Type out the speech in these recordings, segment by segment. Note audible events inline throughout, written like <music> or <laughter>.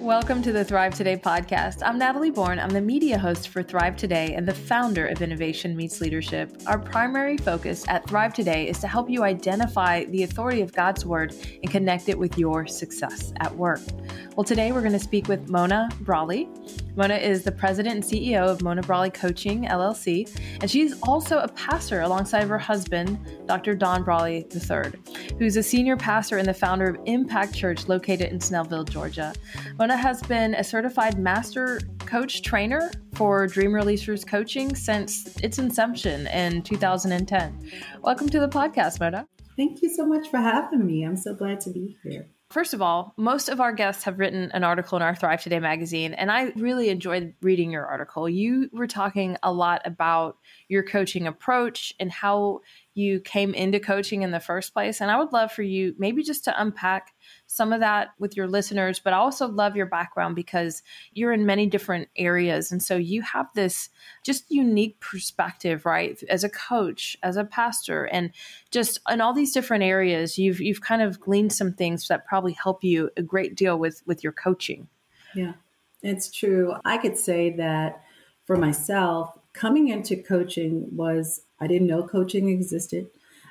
Welcome to the Thrive Today podcast. I'm Natalie Bourne. I'm the media host for Thrive Today and the founder of Innovation Meets Leadership. Our primary focus at Thrive Today is to help you identify the authority of God's Word and connect it with your success at work. Well, today we're going to speak with Mona Brawley. Mona is the president and CEO of Mona Brawley Coaching LLC, and she's also a pastor alongside of her husband, Dr. Don Brawley III, who's a senior pastor and the founder of Impact Church located in Snellville, Georgia. Mona has been a certified master coach trainer for Dream Releasers Coaching since its inception in 2010. Welcome to the podcast, Mona. Thank you so much for having me. I'm so glad to be here. First of all, most of our guests have written an article in our Thrive Today magazine, and I really enjoyed reading your article. You were talking a lot about your coaching approach and how you came into coaching in the first place. And I would love for you maybe just to unpack some of that with your listeners, but I also love your background because you're in many different areas. And so you have this just unique perspective, right? As a coach, as a pastor, and just in all these different areas, you've you've kind of gleaned some things that probably help you a great deal with with your coaching. Yeah. It's true. I could say that for myself, coming into coaching was I didn't know coaching existed.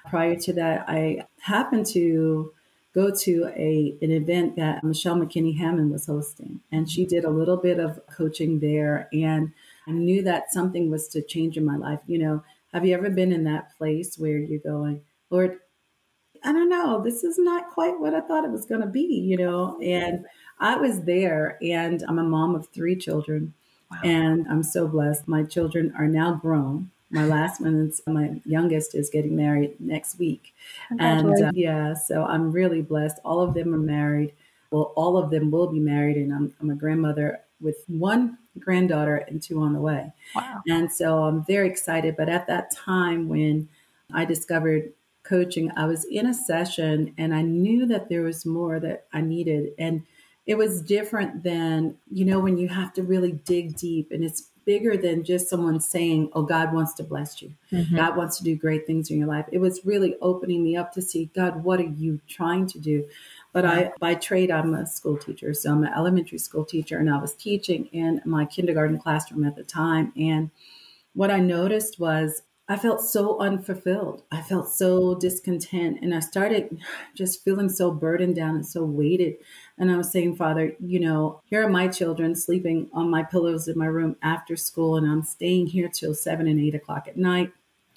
Prior to that, I happened to go to a an event that Michelle McKinney Hammond was hosting, and she did a little bit of coaching there, and I knew that something was to change in my life. You know, have you ever been in that place where you're going, Lord? I don't know. This is not quite what I thought it was going to be, you know. And I was there, and I'm a mom of three children, wow. and I'm so blessed. My children are now grown my last one is my youngest is getting married next week. And uh, yeah so i'm really blessed. All of them are married. Well all of them will be married and i'm, I'm a grandmother with one granddaughter and two on the way. Wow. and so i'm very excited but at that time when i discovered coaching i was in a session and i knew that there was more that i needed. And it was different than you know when you have to really dig deep and it's bigger than just someone saying, Oh, God wants to bless you. Mm-hmm. God wants to do great things in your life. It was really opening me up to see, God, what are you trying to do? But I, by trade, I'm a school teacher. So I'm an elementary school teacher, and I was teaching in my kindergarten classroom at the time. And what I noticed was I felt so unfulfilled. I felt so discontent. And I started <sighs> just feeling so burdened down and so weighted. And I was saying, Father, you know, here are my children sleeping on my pillows in my room after school, and I'm staying here till seven and eight o'clock at night.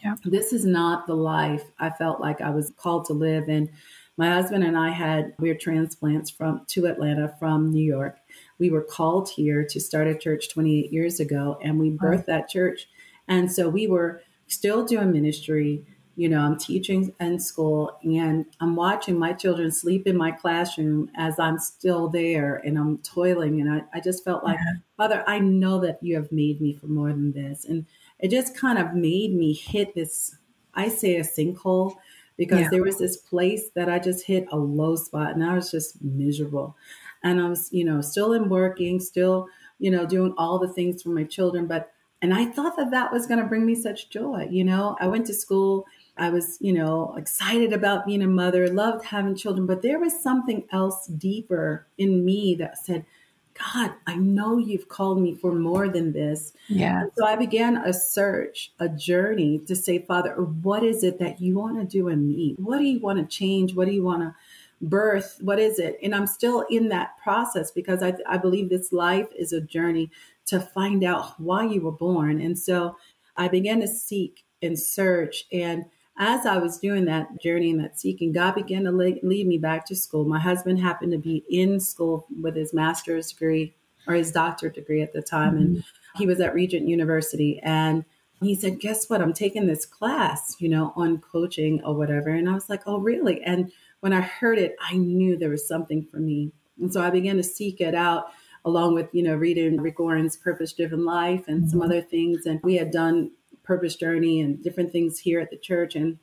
Yeah. This is not the life I felt like I was called to live. And my husband and I had we we're transplants from to Atlanta from New York. We were called here to start a church 28 years ago, and we birthed that church. And so we were still doing ministry. You know, I'm teaching in school and I'm watching my children sleep in my classroom as I'm still there and I'm toiling. And I, I just felt like, yeah. Father, I know that you have made me for more than this. And it just kind of made me hit this, I say a sinkhole, because yeah. there was this place that I just hit a low spot and I was just miserable. And I was, you know, still in working, still, you know, doing all the things for my children, but and I thought that that was going to bring me such joy. You know, I went to school. I was, you know, excited about being a mother, loved having children, but there was something else deeper in me that said, God, I know you've called me for more than this. Yeah. so I began a search, a journey to say, Father, what is it that you want to do in me? What do you want to change? What do you want to birth? What is it? And I'm still in that process because I, I believe this life is a journey to find out why you were born. And so I began to seek and search. And as I was doing that journey and that seeking, God began to lead, me back to school. My husband happened to be in school with his master's degree or his doctorate degree at the time. Mm-hmm. And he was at Regent University. And he said, Guess what? I'm taking this class, you know, on coaching or whatever. And I was like, Oh, really? And when I heard it, I knew there was something for me. And so I began to seek it out along with, you know, reading Rick Warren's Purpose Driven Life and mm-hmm. some other things. And we had done Purpose Journey and different things here at the church. And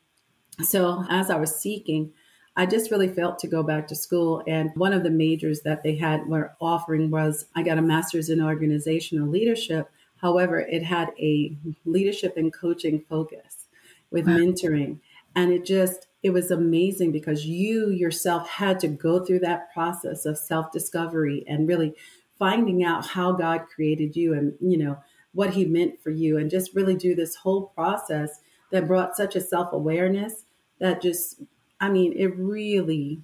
so as I was seeking, I just really felt to go back to school. And one of the majors that they had were offering was I got a master's in organizational leadership. However, it had a leadership and coaching focus with wow. mentoring. And it just, it was amazing because you yourself had to go through that process of self discovery and really finding out how God created you and, you know, what he meant for you and just really do this whole process that brought such a self awareness that just, I mean, it really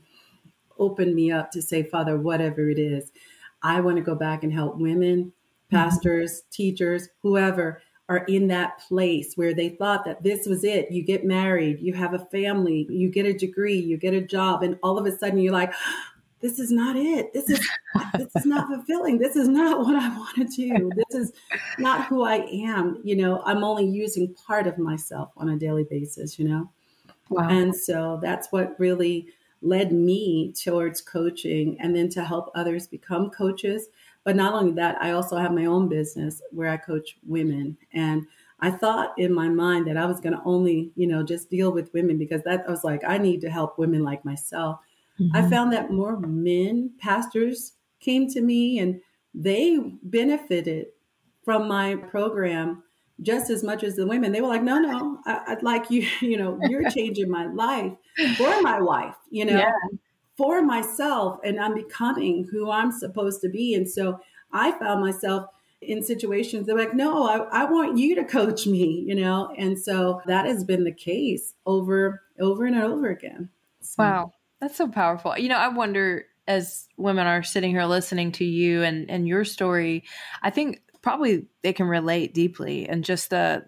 opened me up to say, Father, whatever it is, I want to go back and help women, mm-hmm. pastors, mm-hmm. teachers, whoever are in that place where they thought that this was it. You get married, you have a family, you get a degree, you get a job, and all of a sudden you're like, <gasps> this is not it. This is <laughs> this is not fulfilling. This is not what I want to do. This is not who I am. You know, I'm only using part of myself on a daily basis, you know? Wow. And so that's what really led me towards coaching and then to help others become coaches but not only that, I also have my own business where I coach women. And I thought in my mind that I was going to only, you know, just deal with women because that I was like, I need to help women like myself. Mm-hmm. I found that more men, pastors came to me and they benefited from my program just as much as the women. They were like, no, no, I, would like you, <laughs> you know, you're <laughs> changing my life for my wife, you know. Yeah for myself and I'm becoming who I'm supposed to be. And so I found myself in situations that like, no, I, I want you to coach me, you know? And so that has been the case over, over and over again. So. Wow. That's so powerful. You know, I wonder as women are sitting here listening to you and, and your story, I think probably they can relate deeply and just the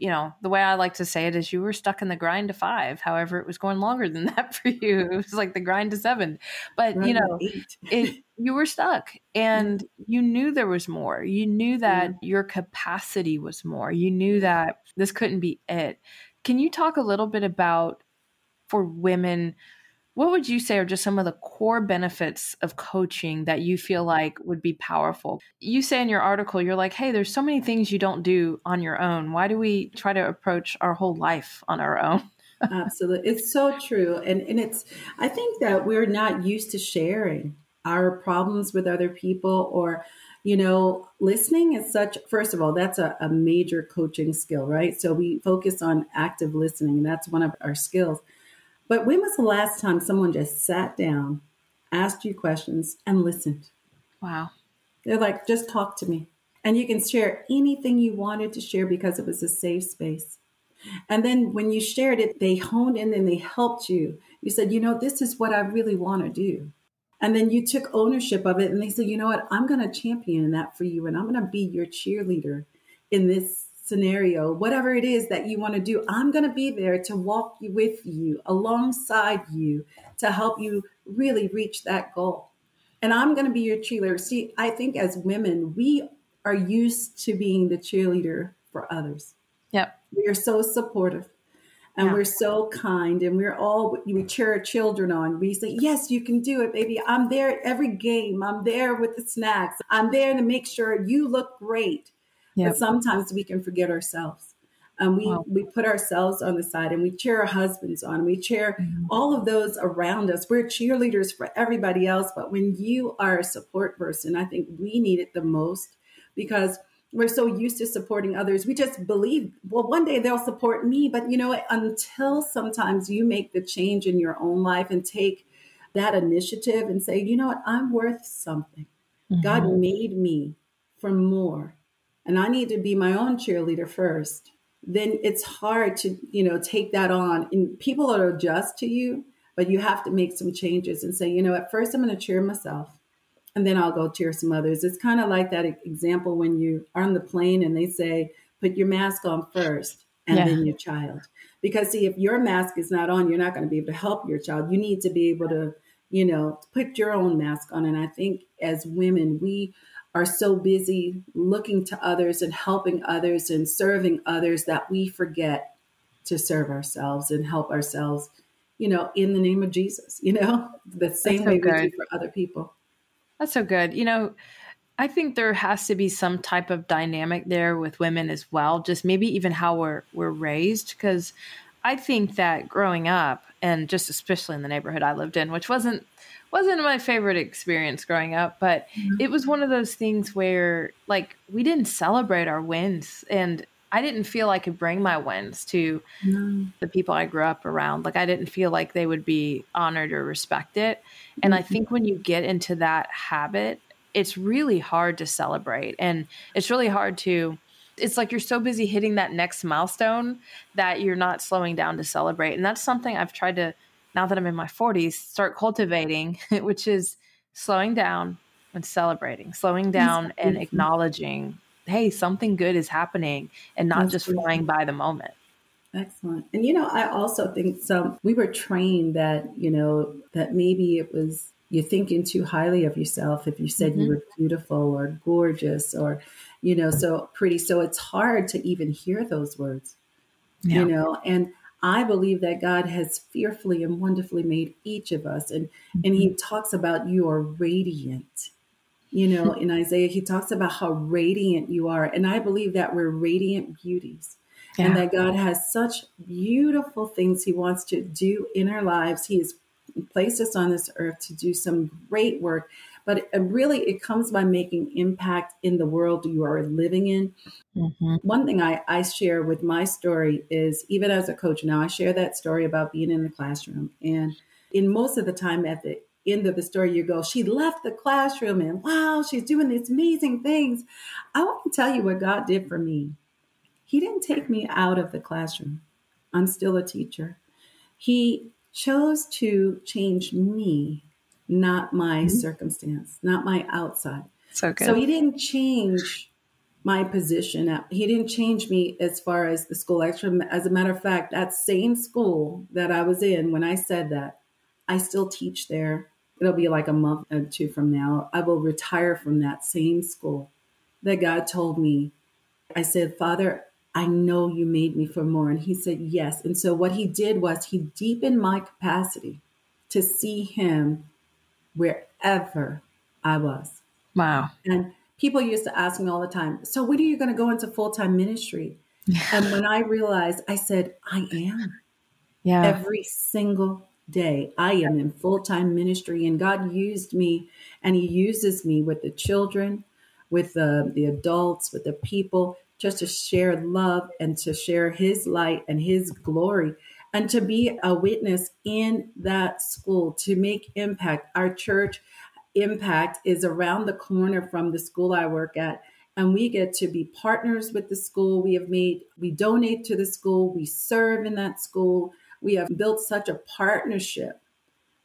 you know, the way I like to say it is you were stuck in the grind to five. However, it was going longer than <laughs> that for you. It was like the grind to seven. But, grind you know, it, you were stuck and you knew there was more. You knew that your capacity was more. You knew that this couldn't be it. Can you talk a little bit about for women what would you say are just some of the core benefits of coaching that you feel like would be powerful? You say in your article, you're like, hey, there's so many things you don't do on your own. Why do we try to approach our whole life on our own? <laughs> Absolutely. It's so true. And, and it's, I think that we're not used to sharing our problems with other people or, you know, listening is such, first of all, that's a, a major coaching skill, right? So we focus on active listening. And that's one of our skills but when was the last time someone just sat down, asked you questions, and listened? Wow. They're like, just talk to me. And you can share anything you wanted to share because it was a safe space. And then when you shared it, they honed in and they helped you. You said, you know, this is what I really want to do. And then you took ownership of it and they said, you know what, I'm going to champion that for you and I'm going to be your cheerleader in this scenario, whatever it is that you want to do, I'm going to be there to walk with you, alongside you, to help you really reach that goal. And I'm going to be your cheerleader. See, I think as women, we are used to being the cheerleader for others. Yep. We are so supportive and yeah. we're so kind and we're all we cheer our children on we say yes you can do it baby i'm there at every game i'm there with the snacks i'm there to make sure you look great Yep. But sometimes we can forget ourselves. Um, we wow. we put ourselves on the side and we cheer our husbands on. We cheer mm-hmm. all of those around us. We're cheerleaders for everybody else. But when you are a support person, I think we need it the most because we're so used to supporting others. We just believe, well, one day they'll support me. But you know, until sometimes you make the change in your own life and take that initiative and say, you know what, I'm worth something. Mm-hmm. God made me for more and I need to be my own cheerleader first, then it's hard to, you know, take that on. And people will adjust to you, but you have to make some changes and say, you know, at first I'm going to cheer myself and then I'll go cheer some others. It's kind of like that example when you are on the plane and they say, put your mask on first and yeah. then your child. Because see, if your mask is not on, you're not going to be able to help your child. You need to be able to, you know, put your own mask on. And I think as women, we are so busy looking to others and helping others and serving others that we forget to serve ourselves and help ourselves, you know, in the name of Jesus, you know, the same so way good. we do for other people. That's so good. You know, I think there has to be some type of dynamic there with women as well, just maybe even how we're we're raised because I think that growing up and just especially in the neighborhood I lived in, which wasn't wasn't my favorite experience growing up, but mm-hmm. it was one of those things where like we didn't celebrate our wins and I didn't feel I could bring my wins to no. the people I grew up around. Like I didn't feel like they would be honored or respected. And mm-hmm. I think when you get into that habit, it's really hard to celebrate. And it's really hard to it's like you're so busy hitting that next milestone that you're not slowing down to celebrate. And that's something I've tried to now that I'm in my 40s start cultivating, <laughs> which is slowing down and celebrating, slowing down and acknowledging hey, something good is happening and not That's just flying by the moment. Excellent. And you know, I also think so we were trained that, you know, that maybe it was you're thinking too highly of yourself if you said mm-hmm. you were beautiful or gorgeous or, you know, so pretty. So it's hard to even hear those words. Yeah. You know, and I believe that God has fearfully and wonderfully made each of us. And mm-hmm. and he mm-hmm. talks about you are radiant you know, <laughs> in Isaiah, he talks about how radiant you are. And I believe that we're radiant beauties yeah. and that God has such beautiful things he wants to do in our lives. He has placed us on this earth to do some great work. But it, really, it comes by making impact in the world you are living in. Mm-hmm. One thing I, I share with my story is even as a coach now, I share that story about being in the classroom. And in most of the time at the end of the story, you go, she left the classroom and wow, she's doing these amazing things. I want to tell you what God did for me. He didn't take me out of the classroom. I'm still a teacher. He chose to change me, not my mm-hmm. circumstance, not my outside. So good. So he didn't change my position. He didn't change me as far as the school. Actually, as a matter of fact, that same school that I was in when I said that, I still teach there it'll be like a month or two from now, I will retire from that same school that God told me. I said, Father, I know you made me for more. And he said, Yes. And so what he did was he deepened my capacity to see him wherever I was. Wow. And people used to ask me all the time, So when are you going to go into full time ministry? <laughs> and when I realized, I said, I am. Yeah. Every single day. I am in full time ministry, and God used me, and He uses me with the children, with the, the adults, with the people, just to share love and to share His light and His glory, and to be a witness in that school to make impact. Our church impact is around the corner from the school I work at and we get to be partners with the school we have made we donate to the school we serve in that school we have built such a partnership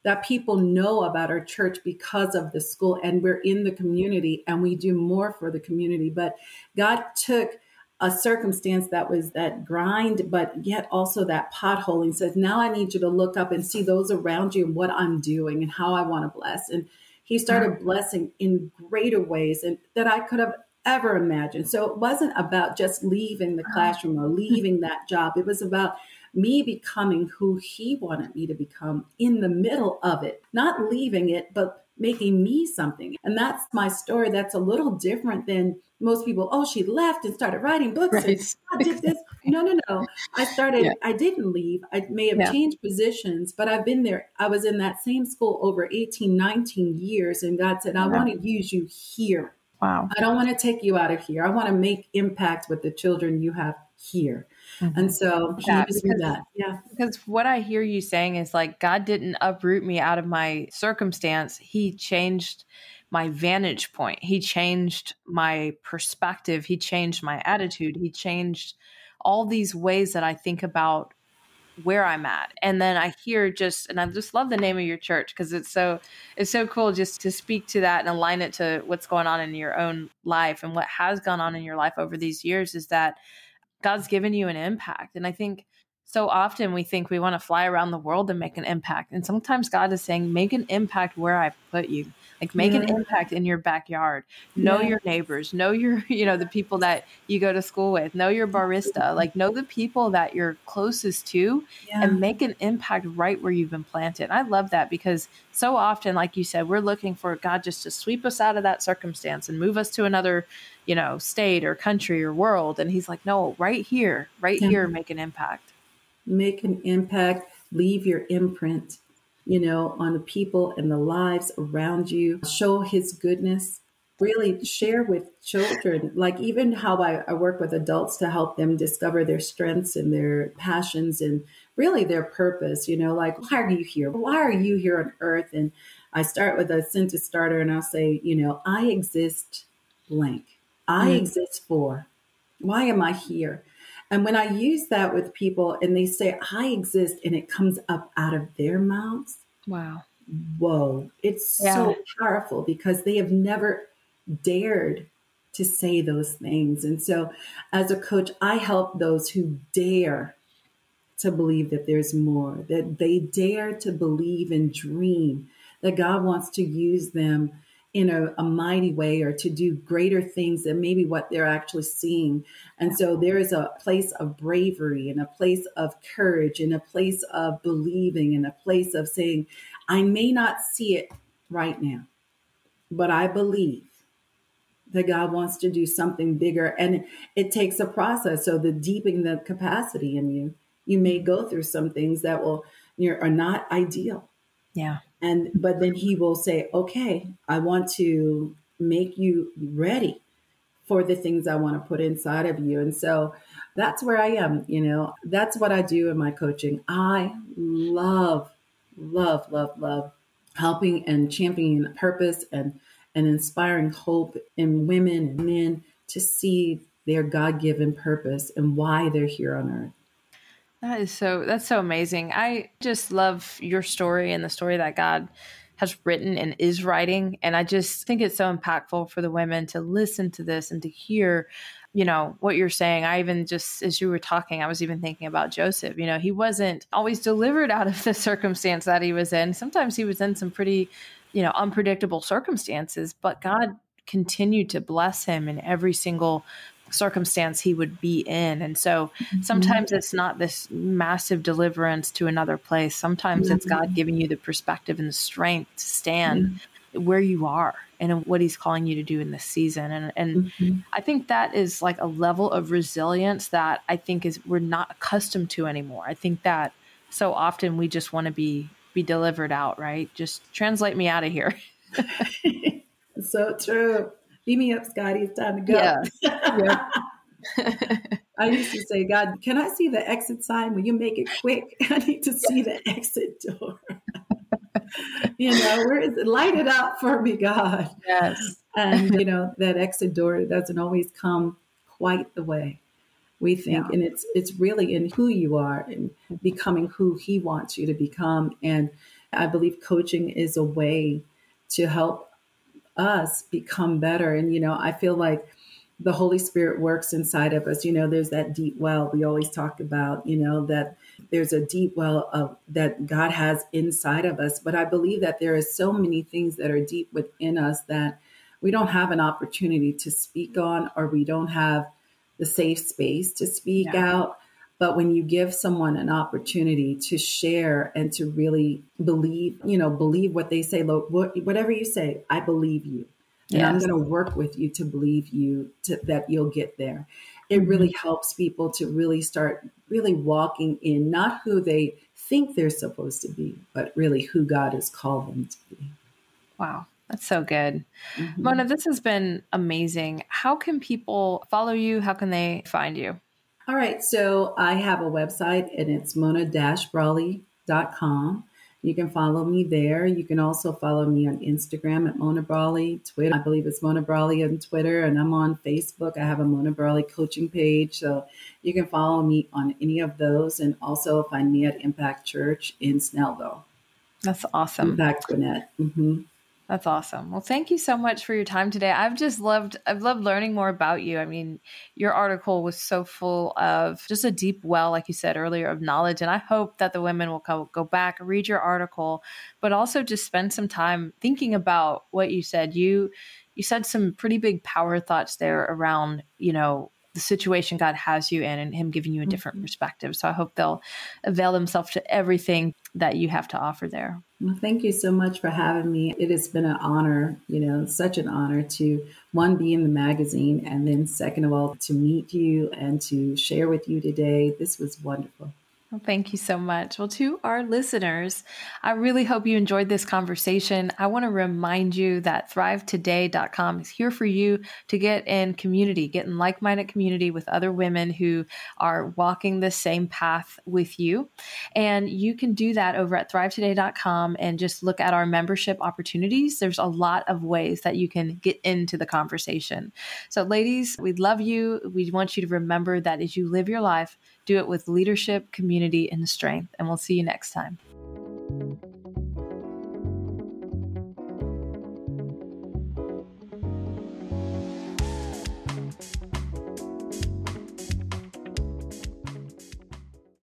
that people know about our church because of the school and we're in the community and we do more for the community. But God took a circumstance that was that grind, but yet also that potholing says, now I need you to look up and see those around you and what I'm doing and how I want to bless. And he started mm-hmm. blessing in greater ways and that I could have ever imagined. So it wasn't about just leaving the uh-huh. classroom or leaving that job. It was about me becoming who he wanted me to become in the middle of it, not leaving it, but making me something. And that's my story. That's a little different than most people. Oh, she left and started writing books right. and <laughs> I did this. No, no, no. I started, yeah. I didn't leave. I may have yeah. changed positions, but I've been there. I was in that same school over 18, 19 years. And God said, I wow. want to use you here. Wow. I don't want to take you out of here. I want to make impact with the children you have here. Mm-hmm. And so yeah, because, that. Yeah. Because what I hear you saying is like God didn't uproot me out of my circumstance. He changed my vantage point. He changed my perspective. He changed my attitude. He changed all these ways that I think about where I'm at. And then I hear just and I just love the name of your church because it's so it's so cool just to speak to that and align it to what's going on in your own life and what has gone on in your life over these years is that God's given you an impact. And I think so often we think we want to fly around the world and make an impact. And sometimes God is saying, make an impact where I've put you. Like make yeah. an mm-hmm. impact in your backyard. Know yeah. your neighbors. Know your, <laughs> you know, the people that you go to school with. Know your barista. Mm-hmm. Like know the people that you're closest to yeah. and make an impact right where you've been planted. I love that because so often, like you said, we're looking for God just to sweep us out of that circumstance and move us to another you know, state or country or world. And he's like, no, right here, right yeah. here, make an impact. Make an impact, leave your imprint, you know, on the people and the lives around you. Show his goodness, really share with children, like even how I, I work with adults to help them discover their strengths and their passions and really their purpose, you know, like, why are you here? Why are you here on earth? And I start with a sentence starter and I'll say, you know, I exist blank. I mm. exist for. Why am I here? And when I use that with people and they say, I exist, and it comes up out of their mouths. Wow. Whoa. It's yeah. so powerful because they have never dared to say those things. And so, as a coach, I help those who dare to believe that there's more, that they dare to believe and dream that God wants to use them in a, a, mighty way or to do greater things than maybe what they're actually seeing. And so there is a place of bravery and a place of courage and a place of believing and a place of saying, I may not see it right now, but I believe that God wants to do something bigger. And it takes a process. So the deepening the capacity in you, you may go through some things that will you know, are not ideal. Yeah. And but then he will say okay i want to make you ready for the things i want to put inside of you. And so that's where i am you know? That's what i do in my coaching. I love love love love helping and championing purpose and and inspiring hope in women and men to see their god-given purpose and why they're here on earth that is so that's so amazing. I just love your story and the story that God has written and is writing and I just think it's so impactful for the women to listen to this and to hear you know what you're saying. I even just as you were talking i was even thinking about joseph. You know he wasn't always delivered out of the <laughs> circumstance that he was in. Sometimes he was in some pretty you know unpredictable circumstances but god continued to bless him in every single circumstance he would be in. And so mm-hmm. sometimes mm-hmm. it's not this massive deliverance to another place. Sometimes mm-hmm. it's God mm-hmm. giving you the perspective and the strength to stand mm-hmm. where you are and what he's calling you to do in this season. And and mm-hmm. I think that is like a level of resilience that I think is we're not accustomed to anymore. I think that so often we just want to be be delivered out, right? Just translate me out of here. <laughs> <laughs> so true beat me up, Scotty. It's time to go. Yeah. <laughs> <laughs> I used to say, God, can I see the exit sign? Will you make it quick? <laughs> I need to see the exit door. you know, where is it? Light it up for me, God. Yes. And, you know, that exit door doesn't always come quite the way we think. Yeah. And it's it's really in who you are and mm-hmm. becoming who he wants you to become. And I believe coaching is a way to help us become better. And, you know, I feel like the Holy Spirit works inside of us. You know, there's that deep well we always talk about, you know, that there's a deep well of that God has inside of us. But I believe that there is so many things that are deep within us that we don't have an opportunity to speak on or we don't have the safe space to speak yeah. out. But when you give someone an opportunity to share and to really believe, you know, believe what they say, whatever you say, I believe you. And yes. I'm going to work with you to believe you to, that you'll get there. It mm-hmm. really helps people to really start really walking in not who they think they're supposed to be, but really who God has called them to be. Wow. That's so good. Mm-hmm. Mona, this has been amazing. How can people follow you? How can they find you? All right. So I have a website and it's mona-brawley.com. You can follow me there. You can also follow me on Instagram at Mona Brawley, Twitter. I believe it's Mona Brawley on Twitter, and I'm on Facebook. I have a Mona Brawley coaching page. So you can follow me on any of those and also find me at Impact Church in Snellville. That's awesome. Impact Gwinnett. Mm-hmm. That's awesome. Well, thank you so much for your time today. I've just loved I've loved learning more about you. I mean, your article was so full of just a deep well like you said earlier of knowledge and I hope that the women will go, go back read your article, but also just spend some time thinking about what you said. You you said some pretty big power thoughts there around, you know, the situation God has you in and him giving you a different mm-hmm. perspective. So I hope they'll avail themselves to everything that you have to offer there. Well, thank you so much for having me. It has been an honor, you know, such an honor to one, be in the magazine, and then second of all, to meet you and to share with you today. This was wonderful. Thank you so much. Well, to our listeners, I really hope you enjoyed this conversation. I want to remind you that thrivetoday.com is here for you to get in community, get in like minded community with other women who are walking the same path with you. And you can do that over at thrivetoday.com and just look at our membership opportunities. There's a lot of ways that you can get into the conversation. So, ladies, we love you. We want you to remember that as you live your life, do it with leadership, community, and strength. And we'll see you next time.